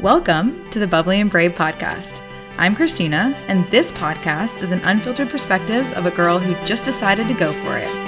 Welcome to the Bubbly and Brave podcast. I'm Christina, and this podcast is an unfiltered perspective of a girl who just decided to go for it.